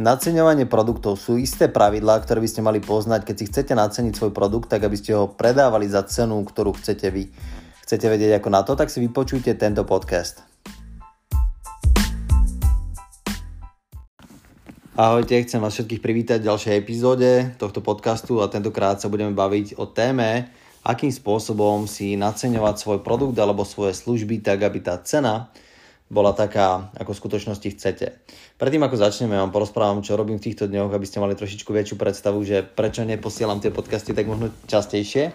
Naceňovanie produktov sú isté pravidlá, ktoré by ste mali poznať, keď si chcete naceniť svoj produkt, tak aby ste ho predávali za cenu, ktorú chcete vy. Chcete vedieť ako na to, tak si vypočujte tento podcast. Ahojte, chcem vás všetkých privítať v ďalšej epizóde tohto podcastu a tentokrát sa budeme baviť o téme, akým spôsobom si naceňovať svoj produkt alebo svoje služby tak, aby tá cena bola taká, ako v skutočnosti chcete. Predtým ako začneme, vám porozprávam, čo robím v týchto dňoch, aby ste mali trošičku väčšiu predstavu, že prečo neposielam tie podcasty tak možno častejšie.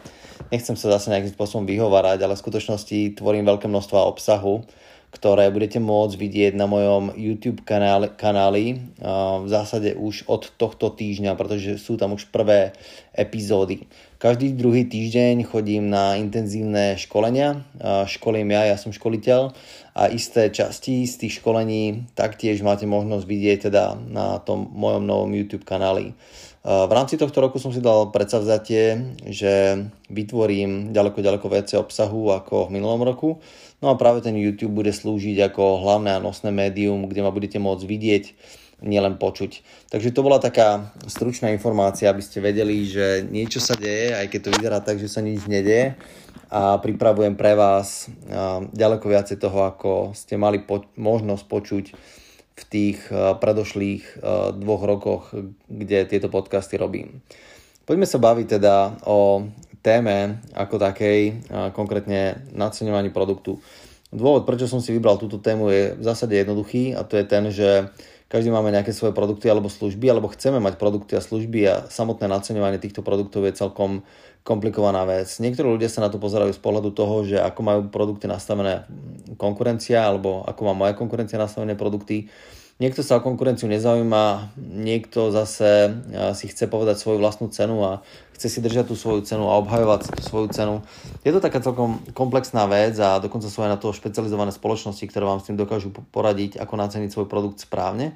Nechcem sa zase nejakým spôsobom vyhovárať, ale v skutočnosti tvorím veľké množstvo obsahu, ktoré budete môcť vidieť na mojom YouTube kanáli, kanáli v zásade už od tohto týždňa, pretože sú tam už prvé epizódy. Každý druhý týždeň chodím na intenzívne školenia, školím ja, ja som školiteľ a isté časti z tých školení taktiež máte možnosť vidieť teda na tom mojom novom YouTube kanáli. V rámci tohto roku som si dal predsavzatie, že vytvorím ďaleko, ďaleko viacej obsahu ako v minulom roku. No a práve ten YouTube bude slúžiť ako hlavné a nosné médium, kde ma budete môcť vidieť, nielen počuť. Takže to bola taká stručná informácia, aby ste vedeli, že niečo sa deje, aj keď to vyzerá tak, že sa nič nedeje a pripravujem pre vás ďaleko viacej toho, ako ste mali po- možnosť počuť v tých eh, predošlých eh, dvoch rokoch, kde tieto podcasty robím. Poďme sa baviť teda o téme ako takej, konkrétne naceňovaní produktu. Dôvod, prečo som si vybral túto tému je v zásade jednoduchý a to je ten, že každý máme nejaké svoje produkty alebo služby, alebo chceme mať produkty a služby a samotné naceňovanie týchto produktov je celkom komplikovaná vec. Niektorí ľudia sa na to pozerajú z pohľadu toho, že ako majú produkty nastavené konkurencia, alebo ako má moja konkurencia nastavené produkty. Niekto sa o konkurenciu nezaujíma, niekto zase si chce povedať svoju vlastnú cenu a chce si držať tú svoju cenu a obhajovať tú svoju cenu. Je to taká celkom komplexná vec a dokonca sú aj na to špecializované spoločnosti, ktoré vám s tým dokážu poradiť, ako naceniť svoj produkt správne.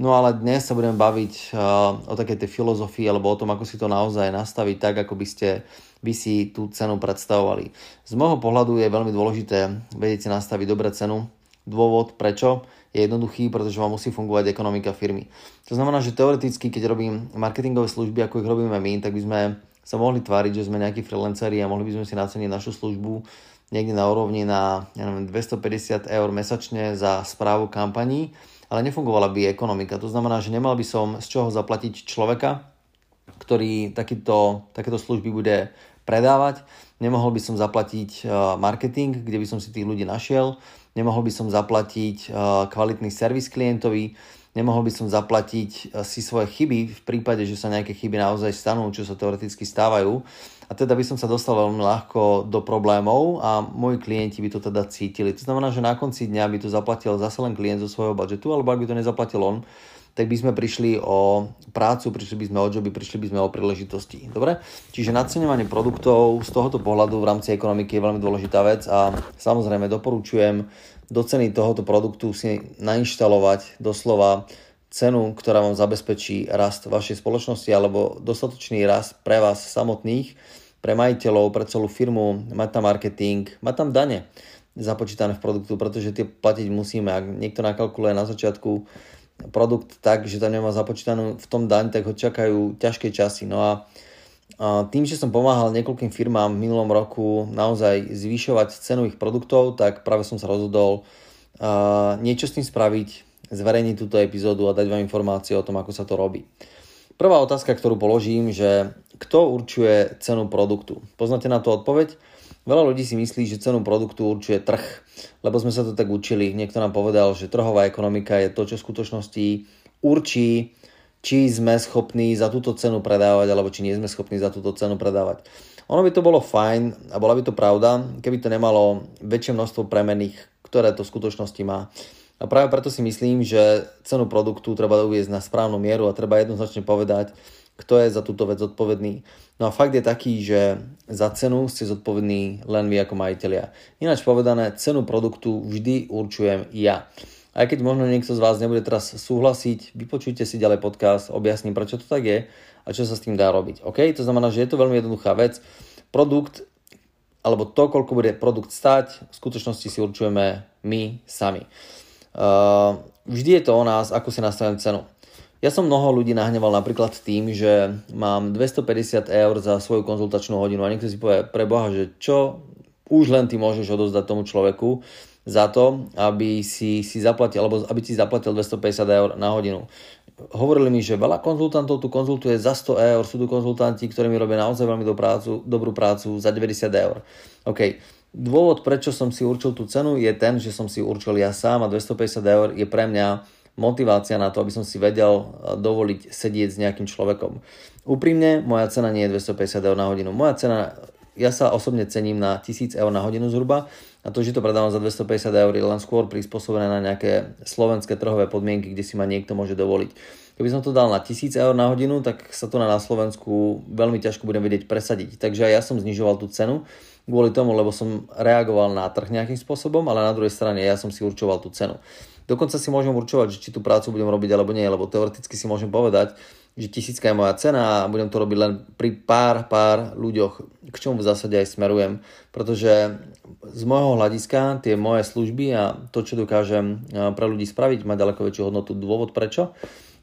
No ale dnes sa budem baviť uh, o takej tej filozofii alebo o tom, ako si to naozaj nastaviť tak, ako by ste vy si tú cenu predstavovali. Z môjho pohľadu je veľmi dôležité vedieť si nastaviť dobré cenu. Dôvod prečo je jednoduchý, pretože vám musí fungovať ekonomika firmy. To znamená, že teoreticky, keď robím marketingové služby, ako ich robíme my, tak by sme sa mohli tváriť, že sme nejakí freelanceri a mohli by sme si naceniť našu službu niekde na úrovni na ja neviem, 250 eur mesačne za správu kampaní ale nefungovala by ekonomika. To znamená, že nemal by som z čoho zaplatiť človeka, ktorý takýto, takéto služby bude predávať. Nemohol by som zaplatiť e, marketing, kde by som si tých ľudí našiel. Nemohol by som zaplatiť e, kvalitný servis klientovi. Nemohol by som zaplatiť e, si svoje chyby v prípade, že sa nejaké chyby naozaj stanú, čo sa teoreticky stávajú a teda by som sa dostal veľmi ľahko do problémov a moji klienti by to teda cítili. To znamená, že na konci dňa by to zaplatil zase len klient zo svojho budžetu, alebo ak by to nezaplatil on, tak by sme prišli o prácu, prišli by sme o joby, prišli by sme o príležitosti. Dobre? Čiže naceňovanie produktov z tohoto pohľadu v rámci ekonomiky je veľmi dôležitá vec a samozrejme doporučujem do ceny tohoto produktu si nainštalovať doslova cenu, ktorá vám zabezpečí rast vašej spoločnosti alebo dostatočný rast pre vás samotných pre majiteľov, pre celú firmu, mať tam marketing, mať tam dane započítané v produktu, pretože tie platiť musíme. Ak niekto nakalkuluje na začiatku produkt tak, že tam nemá započítanú v tom daň, tak ho čakajú ťažké časy. No a tým, že som pomáhal niekoľkým firmám v minulom roku naozaj zvyšovať cenu ich produktov, tak práve som sa rozhodol niečo s tým spraviť, zverejniť túto epizódu a dať vám informácie o tom, ako sa to robí. Prvá otázka, ktorú položím, že kto určuje cenu produktu? Poznáte na to odpoveď? Veľa ľudí si myslí, že cenu produktu určuje trh, lebo sme sa to tak učili. Niekto nám povedal, že trhová ekonomika je to, čo v skutočnosti určí, či sme schopní za túto cenu predávať, alebo či nie sme schopní za túto cenu predávať. Ono by to bolo fajn a bola by to pravda, keby to nemalo väčšie množstvo premených, ktoré to v skutočnosti má. A práve preto si myslím, že cenu produktu treba uviezť na správnu mieru a treba jednoznačne povedať, kto je za túto vec zodpovedný. No a fakt je taký, že za cenu ste zodpovední len vy ako majiteľia. Ináč povedané, cenu produktu vždy určujem ja. Aj keď možno niekto z vás nebude teraz súhlasiť, vypočujte si ďalej podcast, objasním, prečo to tak je a čo sa s tým dá robiť. OK? To znamená, že je to veľmi jednoduchá vec. Produkt alebo to, koľko bude produkt stať, v skutočnosti si určujeme my sami. Uh, vždy je to o nás, ako si nastavím cenu. Ja som mnoho ľudí nahneval napríklad tým, že mám 250 eur za svoju konzultačnú hodinu a niekto si povie pre Boha, že čo už len ty môžeš odozdať tomu človeku za to, aby si, si zaplatil, alebo aby ti zaplatil 250 eur na hodinu. Hovorili mi, že veľa konzultantov tu konzultuje za 100 eur, sú tu konzultanti, ktorí mi robia naozaj veľmi dobrú prácu, dobrú prácu za 90 eur. OK, dôvod, prečo som si určil tú cenu, je ten, že som si určil ja sám a 250 eur je pre mňa motivácia na to, aby som si vedel eh, dovoliť sedieť s nejakým človekom. Úprimne, moja cena nie je 250 eur na hodinu. Moja cena, ja sa osobne cením na 1000 eur na hodinu zhruba a to, že to predávam za 250 eur je len skôr prispôsobené na nejaké slovenské trhové podmienky, kde si ma niekto môže dovoliť. Keby som to dal na 1000 eur na hodinu, tak sa to na Slovensku veľmi ťažko budem vedieť presadiť. Takže aj ja som znižoval tú cenu kvôli tomu, lebo som reagoval na trh nejakým spôsobom, ale na druhej strane ja som si určoval tú cenu. Dokonca si môžem určovať, že či tú prácu budem robiť alebo nie, lebo teoreticky si môžem povedať, že tisícka je moja cena a budem to robiť len pri pár, pár ľuďoch, k čomu v zásade aj smerujem. Pretože z môjho hľadiska tie moje služby a to, čo dokážem pre ľudí spraviť, má ďaleko väčšiu hodnotu. Dôvod prečo?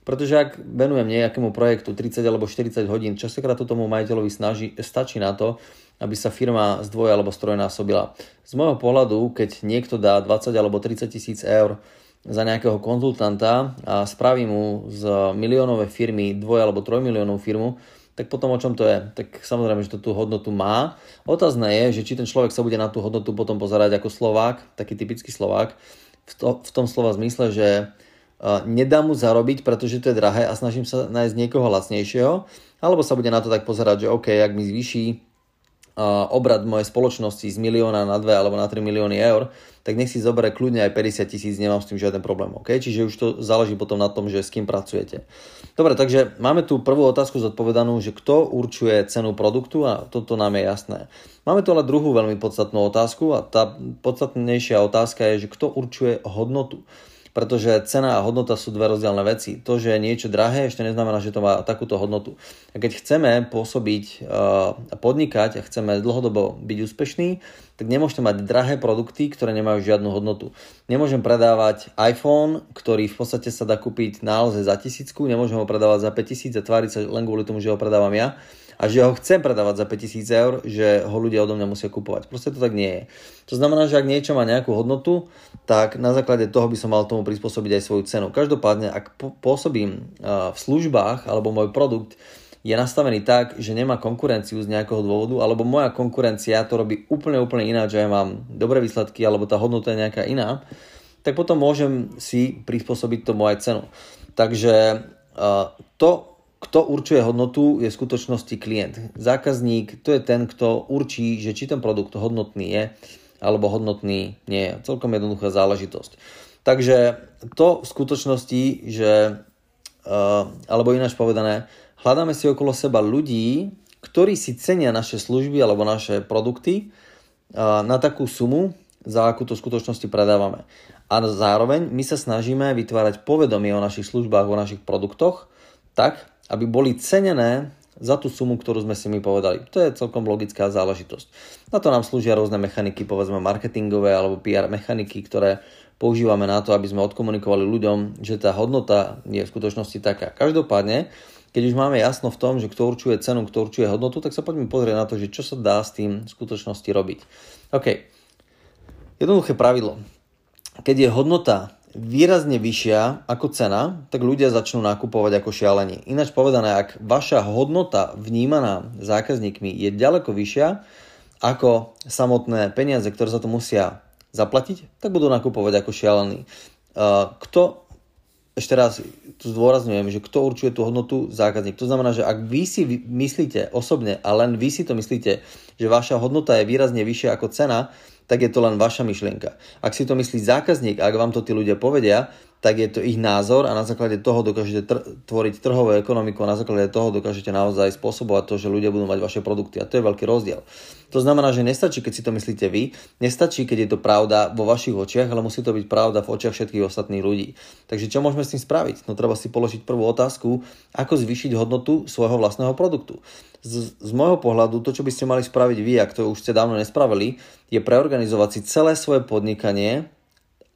Pretože ak venujem nejakému projektu 30 alebo 40 hodín, častokrát to tomu majiteľovi snaží, stačí na to, aby sa firma zdvoja alebo strojnásobila. Z môjho pohľadu, keď niekto dá 20 alebo 30 tisíc eur za nejakého konzultanta a spraví mu z miliónovej firmy dvoj alebo trojmiliónovú firmu, tak potom o čom to je? Tak samozrejme, že to tú hodnotu má. Otázne je, že či ten človek sa bude na tú hodnotu potom pozerať ako Slovák, taký typický Slovák, v, to, v tom slova zmysle, že uh, nedá mu zarobiť, pretože to je drahé a snažím sa nájsť niekoho lacnejšieho, alebo sa bude na to tak pozerať, že OK, ak mi zvýši obrad mojej spoločnosti z milióna na 2 alebo na 3 milióny eur, tak nech si zoberie kľudne aj 50 tisíc, nemám s tým žiaden problém. Okay? Čiže už to záleží potom na tom, že s kým pracujete. Dobre, takže máme tu prvú otázku zodpovedanú, že kto určuje cenu produktu a toto nám je jasné. Máme tu ale druhú veľmi podstatnú otázku a tá podstatnejšia otázka je, že kto určuje hodnotu pretože cena a hodnota sú dve rozdielne veci. To, že je niečo drahé, ešte neznamená, že to má takúto hodnotu. A keď chceme pôsobiť a podnikať a chceme dlhodobo byť úspešní, tak nemôžete mať drahé produkty, ktoré nemajú žiadnu hodnotu. Nemôžem predávať iPhone, ktorý v podstate sa dá kúpiť naozaj za tisícku, nemôžem ho predávať za 5000 a tváriť sa len kvôli tomu, že ho predávam ja a že ho chcem predávať za 5000 eur, že ho ľudia odo mňa musia kupovať. Proste to tak nie je. To znamená, že ak niečo má nejakú hodnotu, tak na základe toho by som mal tomu prispôsobiť aj svoju cenu. Každopádne, ak pôsobím v službách alebo môj produkt je nastavený tak, že nemá konkurenciu z nejakého dôvodu, alebo moja konkurencia to robí úplne, úplne ináč, že ja mám dobré výsledky, alebo tá hodnota je nejaká iná, tak potom môžem si prispôsobiť tomu aj cenu. Takže to, kto určuje hodnotu, je v skutočnosti klient. Zákazník to je ten, kto určí, že či ten produkt hodnotný je alebo hodnotný nie je. Celkom jednoduchá záležitosť. Takže to v skutočnosti, že, uh, alebo ináč povedané, hľadáme si okolo seba ľudí, ktorí si cenia naše služby alebo naše produkty uh, na takú sumu, za akú to v skutočnosti predávame. A zároveň my sa snažíme vytvárať povedomie o našich službách, o našich produktoch, tak, aby boli cenené za tú sumu, ktorú sme si my povedali. To je celkom logická záležitosť. Na to nám slúžia rôzne mechaniky, povedzme marketingové alebo PR mechaniky, ktoré používame na to, aby sme odkomunikovali ľuďom, že tá hodnota je v skutočnosti taká. Každopádne, keď už máme jasno v tom, že kto určuje cenu, kto určuje hodnotu, tak sa poďme pozrieť na to, že čo sa dá s tým v skutočnosti robiť. OK. Jednoduché pravidlo. Keď je hodnota výrazne vyššia ako cena, tak ľudia začnú nakupovať ako šialení. Ináč povedané, ak vaša hodnota vnímaná zákazníkmi je ďaleko vyššia ako samotné peniaze, ktoré za to musia zaplatiť, tak budú nakupovať ako šialení. Kto, ešte raz tu zdôrazňujem, že kto určuje tú hodnotu zákazník. To znamená, že ak vy si myslíte osobne a len vy si to myslíte, že vaša hodnota je výrazne vyššia ako cena, tak je to len vaša myšlienka. Ak si to myslí zákazník, ak vám to tí ľudia povedia, tak je to ich názor a na základe toho dokážete tr- tvoriť trhovú ekonomiku a na základe toho dokážete naozaj spôsobovať to, že ľudia budú mať vaše produkty. A to je veľký rozdiel. To znamená, že nestačí, keď si to myslíte vy, nestačí, keď je to pravda vo vašich očiach, ale musí to byť pravda v očiach všetkých ostatných ľudí. Takže čo môžeme s tým spraviť? No treba si položiť prvú otázku, ako zvýšiť hodnotu svojho vlastného produktu. Z, z môjho pohľadu to, čo by ste mali spraviť vy, ak to už ste dávno nespravili, je preorganizovať si celé svoje podnikanie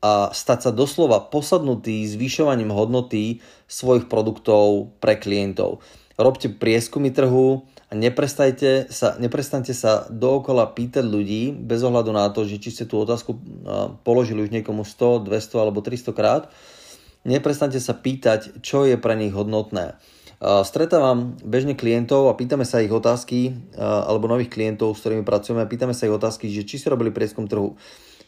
a stať sa doslova posadnutý zvyšovaním hodnoty svojich produktov pre klientov. Robte prieskumy trhu a neprestajte sa, neprestaňte sa dookola pýtať ľudí bez ohľadu na to, že či ste tú otázku položili už niekomu 100, 200 alebo 300 krát. Neprestaňte sa pýtať, čo je pre nich hodnotné. Stretávam bežne klientov a pýtame sa ich otázky, alebo nových klientov, s ktorými pracujeme, pýtame sa ich otázky, že či si robili prieskum trhu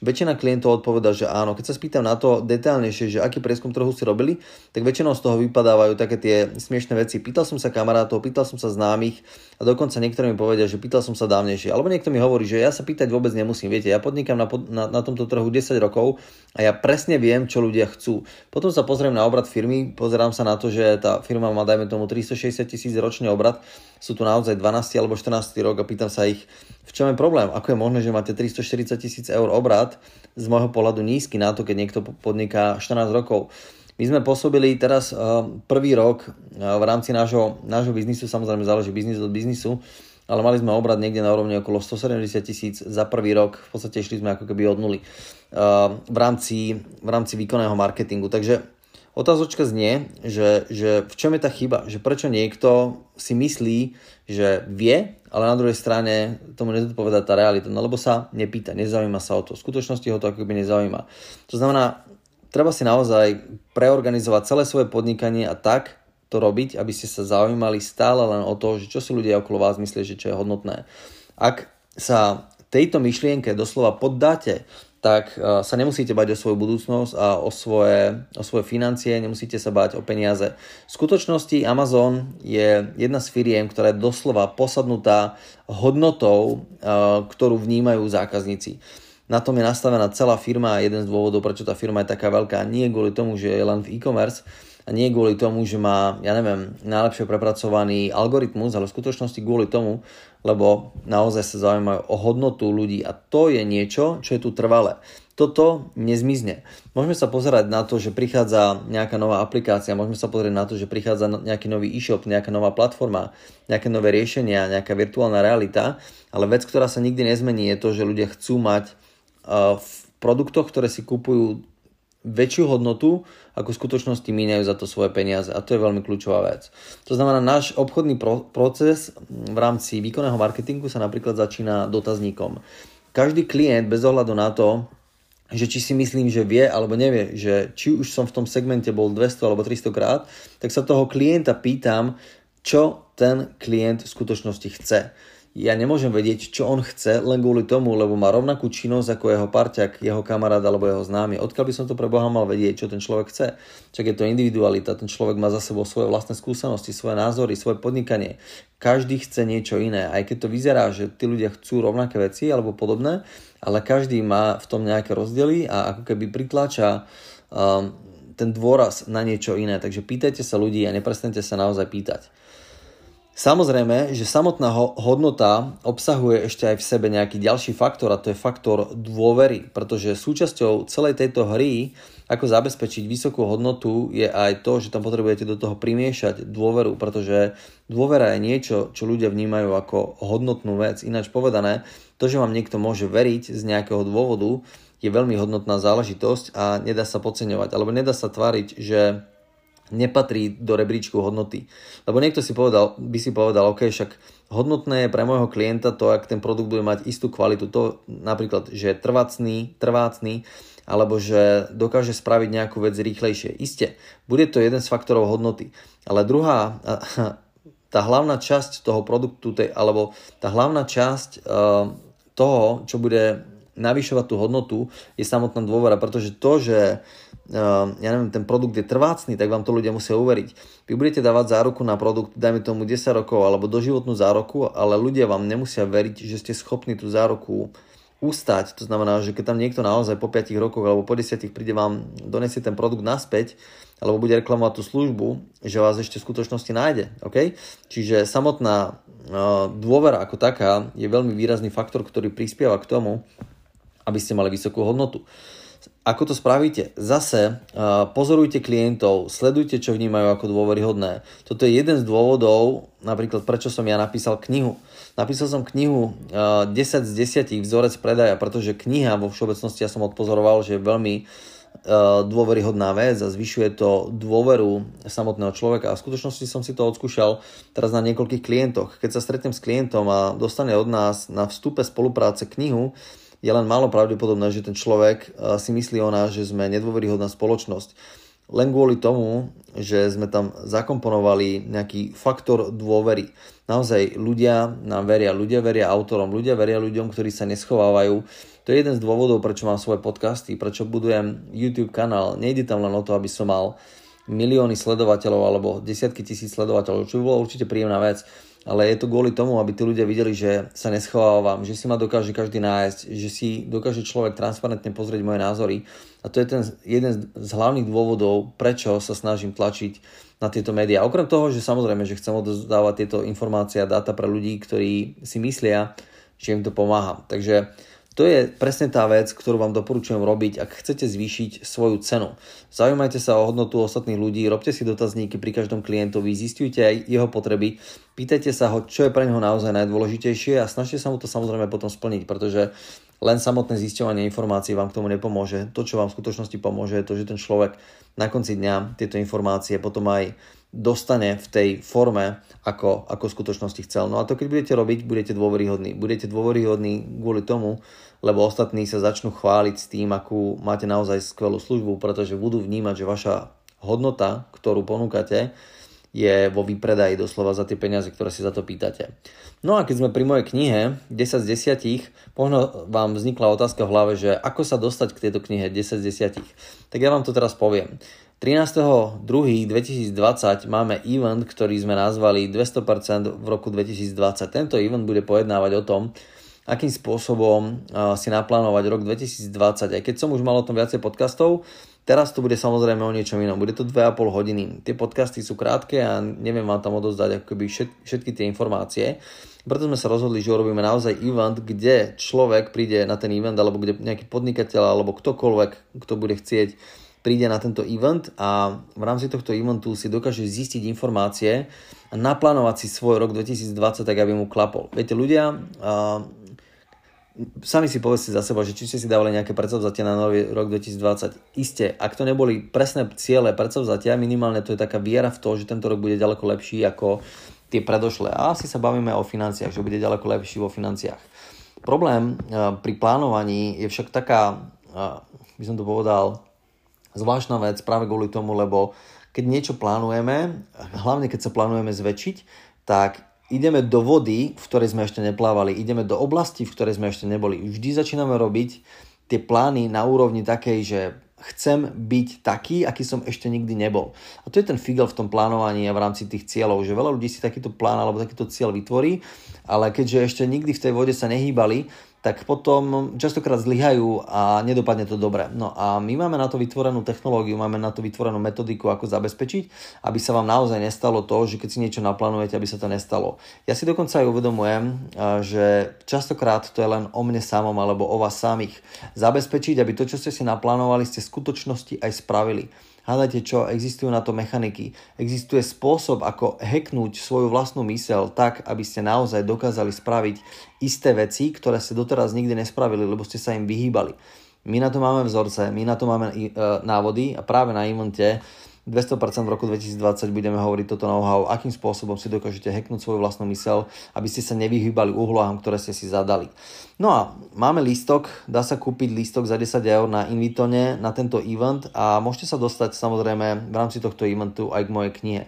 väčšina klientov odpoveda, že áno. Keď sa spýtam na to detailnejšie, že aký prieskum trhu si robili, tak väčšinou z toho vypadávajú také tie smiešné veci. Pýtal som sa kamarátov, pýtal som sa známych a dokonca niektorí mi povedia, že pýtal som sa dávnejšie. Alebo niekto mi hovorí, že ja sa pýtať vôbec nemusím. Viete, ja podnikám na, na, na tomto trhu 10 rokov a ja presne viem, čo ľudia chcú. Potom sa pozriem na obrad firmy, pozerám sa na to, že tá firma má, dajme tomu, 360 tisíc ročný obrad, sú tu naozaj 12 alebo 14 rok a pýtam sa ich, v čom je problém, ako je možné, že máte 340 tisíc eur obrad, z môjho pohľadu nízky na to, keď niekto podniká 14 rokov. My sme pôsobili teraz uh, prvý rok uh, v rámci nášho, nášho biznisu, samozrejme záleží biznis od biznisu, ale mali sme obrad niekde na úrovni okolo 170 tisíc za prvý rok. V podstate išli sme ako keby od nuly uh, v, rámci, v rámci výkonného marketingu. Takže otázočka znie, že, že v čom je tá chyba? Že prečo niekto si myslí, že vie, ale na druhej strane tomu nezodpovedá tá realita, no lebo sa nepýta, nezaujíma sa o to. V skutočnosti ho to ako by nezaujíma. To znamená, treba si naozaj preorganizovať celé svoje podnikanie a tak to robiť, aby ste sa zaujímali stále len o to, že čo si ľudia okolo vás myslia, že čo je hodnotné. Ak sa tejto myšlienke doslova poddáte, tak e, sa nemusíte bať o svoju budúcnosť a o svoje, o svoje financie, nemusíte sa bať o peniaze. V skutočnosti Amazon je jedna z firiem, ktorá je doslova posadnutá hodnotou, e, ktorú vnímajú zákazníci. Na tom je nastavená celá firma a jeden z dôvodov, prečo tá firma je taká veľká, nie kvôli tomu, že je len v e-commerce, a nie kvôli tomu, že má, ja neviem, najlepšie prepracovaný algoritmus, ale v skutočnosti kvôli tomu, lebo naozaj sa zaujímajú o hodnotu ľudí a to je niečo, čo je tu trvalé. Toto nezmizne. Môžeme sa pozerať na to, že prichádza nejaká nová aplikácia, môžeme sa pozrieť na to, že prichádza no, nejaký nový e-shop, nejaká nová platforma, nejaké nové riešenia, nejaká virtuálna realita, ale vec, ktorá sa nikdy nezmení, je to, že ľudia chcú mať uh, v produktoch, ktoré si kupujú väčšiu hodnotu, ako v skutočnosti míňajú za to svoje peniaze. A to je veľmi kľúčová vec. To znamená, náš obchodný pro- proces v rámci výkonného marketingu sa napríklad začína dotazníkom. Každý klient bez ohľadu na to, že či si myslím, že vie alebo nevie, že či už som v tom segmente bol 200 alebo 300 krát, tak sa toho klienta pýtam, čo ten klient v skutočnosti chce ja nemôžem vedieť, čo on chce len kvôli tomu, lebo má rovnakú činnosť ako jeho parťak, jeho kamarát alebo jeho známy. Odkiaľ by som to pre Boha mal vedieť, čo ten človek chce? Čak je to individualita, ten človek má za sebou svoje vlastné skúsenosti, svoje názory, svoje podnikanie. Každý chce niečo iné, aj keď to vyzerá, že tí ľudia chcú rovnaké veci alebo podobné, ale každý má v tom nejaké rozdiely a ako keby pritláča um, ten dôraz na niečo iné. Takže pýtajte sa ľudí a neprestante sa naozaj pýtať. Samozrejme, že samotná hodnota obsahuje ešte aj v sebe nejaký ďalší faktor a to je faktor dôvery, pretože súčasťou celej tejto hry, ako zabezpečiť vysokú hodnotu, je aj to, že tam potrebujete do toho primiešať dôveru, pretože dôvera je niečo, čo ľudia vnímajú ako hodnotnú vec. Ináč povedané, to, že vám niekto môže veriť z nejakého dôvodu, je veľmi hodnotná záležitosť a nedá sa podceňovať, alebo nedá sa tváriť, že nepatrí do rebríčku hodnoty. Lebo niekto si povedal, by si povedal, OK, však hodnotné je pre môjho klienta to, ak ten produkt bude mať istú kvalitu. To napríklad, že je trvácný, trvácný, alebo že dokáže spraviť nejakú vec rýchlejšie. Isté, bude to jeden z faktorov hodnoty. Ale druhá, tá hlavná časť toho produktu, alebo tá hlavná časť uh, toho, čo bude navyšovať tú hodnotu, je samotná dôvera, pretože to, že uh, ja neviem, ten produkt je trvácný, tak vám to ľudia musia uveriť. Vy budete dávať záruku na produkt, dajme tomu 10 rokov alebo doživotnú záruku, ale ľudia vám nemusia veriť, že ste schopní tú záruku ustať. To znamená, že keď tam niekto naozaj po 5 rokoch alebo po 10 príde vám, donesie ten produkt naspäť, alebo bude reklamovať tú službu, že vás ešte v skutočnosti nájde. Okay? Čiže samotná uh, dôvera ako taká je veľmi výrazný faktor, ktorý prispieva k tomu, aby ste mali vysokú hodnotu. Ako to spravíte? Zase uh, pozorujte klientov, sledujte, čo vnímajú ako dôveryhodné. Toto je jeden z dôvodov, napríklad prečo som ja napísal knihu. Napísal som knihu uh, 10 z 10 vzorec predaja, pretože kniha vo všeobecnosti ja som odpozoroval, že je veľmi dôveryhodná vec a zvyšuje to dôveru samotného človeka. A v skutočnosti som si to odskúšal teraz na niekoľkých klientoch. Keď sa stretnem s klientom a dostane od nás na vstupe spolupráce knihu, je len málo pravdepodobné, že ten človek si myslí o nás, že sme nedôveryhodná spoločnosť len kvôli tomu, že sme tam zakomponovali nejaký faktor dôvery. Naozaj ľudia nám veria, ľudia veria autorom, ľudia veria ľuďom, ktorí sa neschovávajú. To je jeden z dôvodov, prečo mám svoje podcasty, prečo budujem YouTube kanál. Nejde tam len o to, aby som mal milióny sledovateľov alebo desiatky tisíc sledovateľov, čo by bola určite príjemná vec ale je to kvôli tomu, aby tí ľudia videli, že sa neschovávam, že si ma dokáže každý nájsť, že si dokáže človek transparentne pozrieť moje názory. A to je ten jeden z hlavných dôvodov, prečo sa snažím tlačiť na tieto médiá. Okrem toho, že samozrejme, že chcem odozdávať tieto informácie a dáta pre ľudí, ktorí si myslia, že im to pomáha. Takže to je presne tá vec, ktorú vám doporučujem robiť, ak chcete zvýšiť svoju cenu. Zaujímajte sa o hodnotu ostatných ľudí, robte si dotazníky pri každom klientovi, zistujte aj jeho potreby, pýtajte sa ho, čo je pre neho naozaj najdôležitejšie a snažte sa mu to samozrejme potom splniť, pretože len samotné zisťovanie informácií vám k tomu nepomôže. To, čo vám v skutočnosti pomôže, je to, že ten človek na konci dňa tieto informácie potom aj dostane v tej forme, ako, ako v skutočnosti chcel. No a to keď budete robiť, budete dôveryhodní. Budete dôveryhodní kvôli tomu, lebo ostatní sa začnú chváliť s tým, akú máte naozaj skvelú službu, pretože budú vnímať, že vaša hodnota, ktorú ponúkate, je vo výpredaji doslova za tie peniaze, ktoré si za to pýtate. No a keď sme pri mojej knihe 10 z 10, možno vám vznikla otázka v hlave, že ako sa dostať k tejto knihe 10 z 10. Tak ja vám to teraz poviem. 13.2.2020 máme event, ktorý sme nazvali 200% v roku 2020. Tento event bude pojednávať o tom, akým spôsobom si naplánovať rok 2020. Aj keď som už mal o tom viacej podcastov, teraz to bude samozrejme o niečom inom. Bude to 2,5 hodiny. Tie podcasty sú krátke a neviem vám tam odozdať akoby všetky tie informácie. Preto sme sa rozhodli, že urobíme naozaj event, kde človek príde na ten event, alebo kde nejaký podnikateľ, alebo ktokoľvek, kto bude chcieť príde na tento event a v rámci tohto eventu si dokáže zistiť informácie a naplánovať si svoj rok 2020 tak, aby mu klapol. Viete, ľudia, uh, sami si povedzte za seba, že či ste si dávali nejaké predsavzatia na nový rok 2020. Isté, ak to neboli presné ciele predsavzatia, minimálne to je taká viera v to, že tento rok bude ďaleko lepší ako tie predošlé. A asi sa bavíme o financiách, že bude ďaleko lepší vo financiách. Problém uh, pri plánovaní je však taká, uh, by som to povedal, zvláštna vec práve kvôli tomu, lebo keď niečo plánujeme, hlavne keď sa plánujeme zväčšiť, tak ideme do vody, v ktorej sme ešte neplávali, ideme do oblasti, v ktorej sme ešte neboli. Vždy začíname robiť tie plány na úrovni takej, že chcem byť taký, aký som ešte nikdy nebol. A to je ten figel v tom plánovaní a v rámci tých cieľov, že veľa ľudí si takýto plán alebo takýto cieľ vytvorí, ale keďže ešte nikdy v tej vode sa nehýbali, tak potom častokrát zlyhajú a nedopadne to dobre. No a my máme na to vytvorenú technológiu, máme na to vytvorenú metodiku, ako zabezpečiť, aby sa vám naozaj nestalo to, že keď si niečo naplánujete, aby sa to nestalo. Ja si dokonca aj uvedomujem, že častokrát to je len o mne samom alebo o vás samých. Zabezpečiť, aby to, čo ste si naplánovali, ste v skutočnosti aj spravili. Hľadajte čo, existujú na to mechaniky. Existuje spôsob, ako hacknúť svoju vlastnú mysel tak, aby ste naozaj dokázali spraviť isté veci, ktoré ste doteraz nikdy nespravili, lebo ste sa im vyhýbali. My na to máme vzorce, my na to máme e, návody a práve na evente 200% v roku 2020 budeme hovoriť toto know-how, akým spôsobom si dokážete hacknúť svoju vlastnú mysel, aby ste sa nevyhýbali úlohám, ktoré ste si zadali. No a máme lístok, dá sa kúpiť lístok za 10 eur na Invitone na tento event a môžete sa dostať samozrejme v rámci tohto eventu aj k mojej knihe.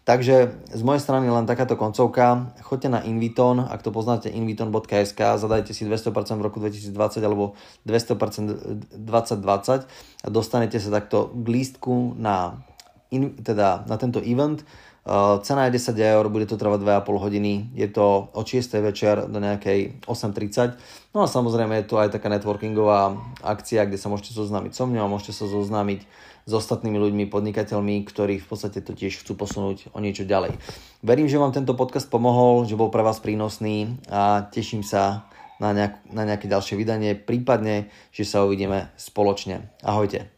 Takže z mojej strany len takáto koncovka. Choďte na Inviton, ak to poznáte inviton.sk, zadajte si 200% v roku 2020 alebo 200% 2020 a dostanete sa takto k lístku na in, teda na tento event. Uh, cena je 10 eur, bude to trvať 2,5 hodiny, je to od 6. večer do nejakej 8.30. No a samozrejme je to aj taká networkingová akcia, kde sa môžete zoznámiť so mňou a môžete sa zoznámiť s ostatnými ľuďmi, podnikateľmi, ktorí v podstate to tiež chcú posunúť o niečo ďalej. Verím, že vám tento podcast pomohol, že bol pre vás prínosný a teším sa na, nejak, na nejaké ďalšie vydanie, prípadne, že sa uvidíme spoločne. Ahojte.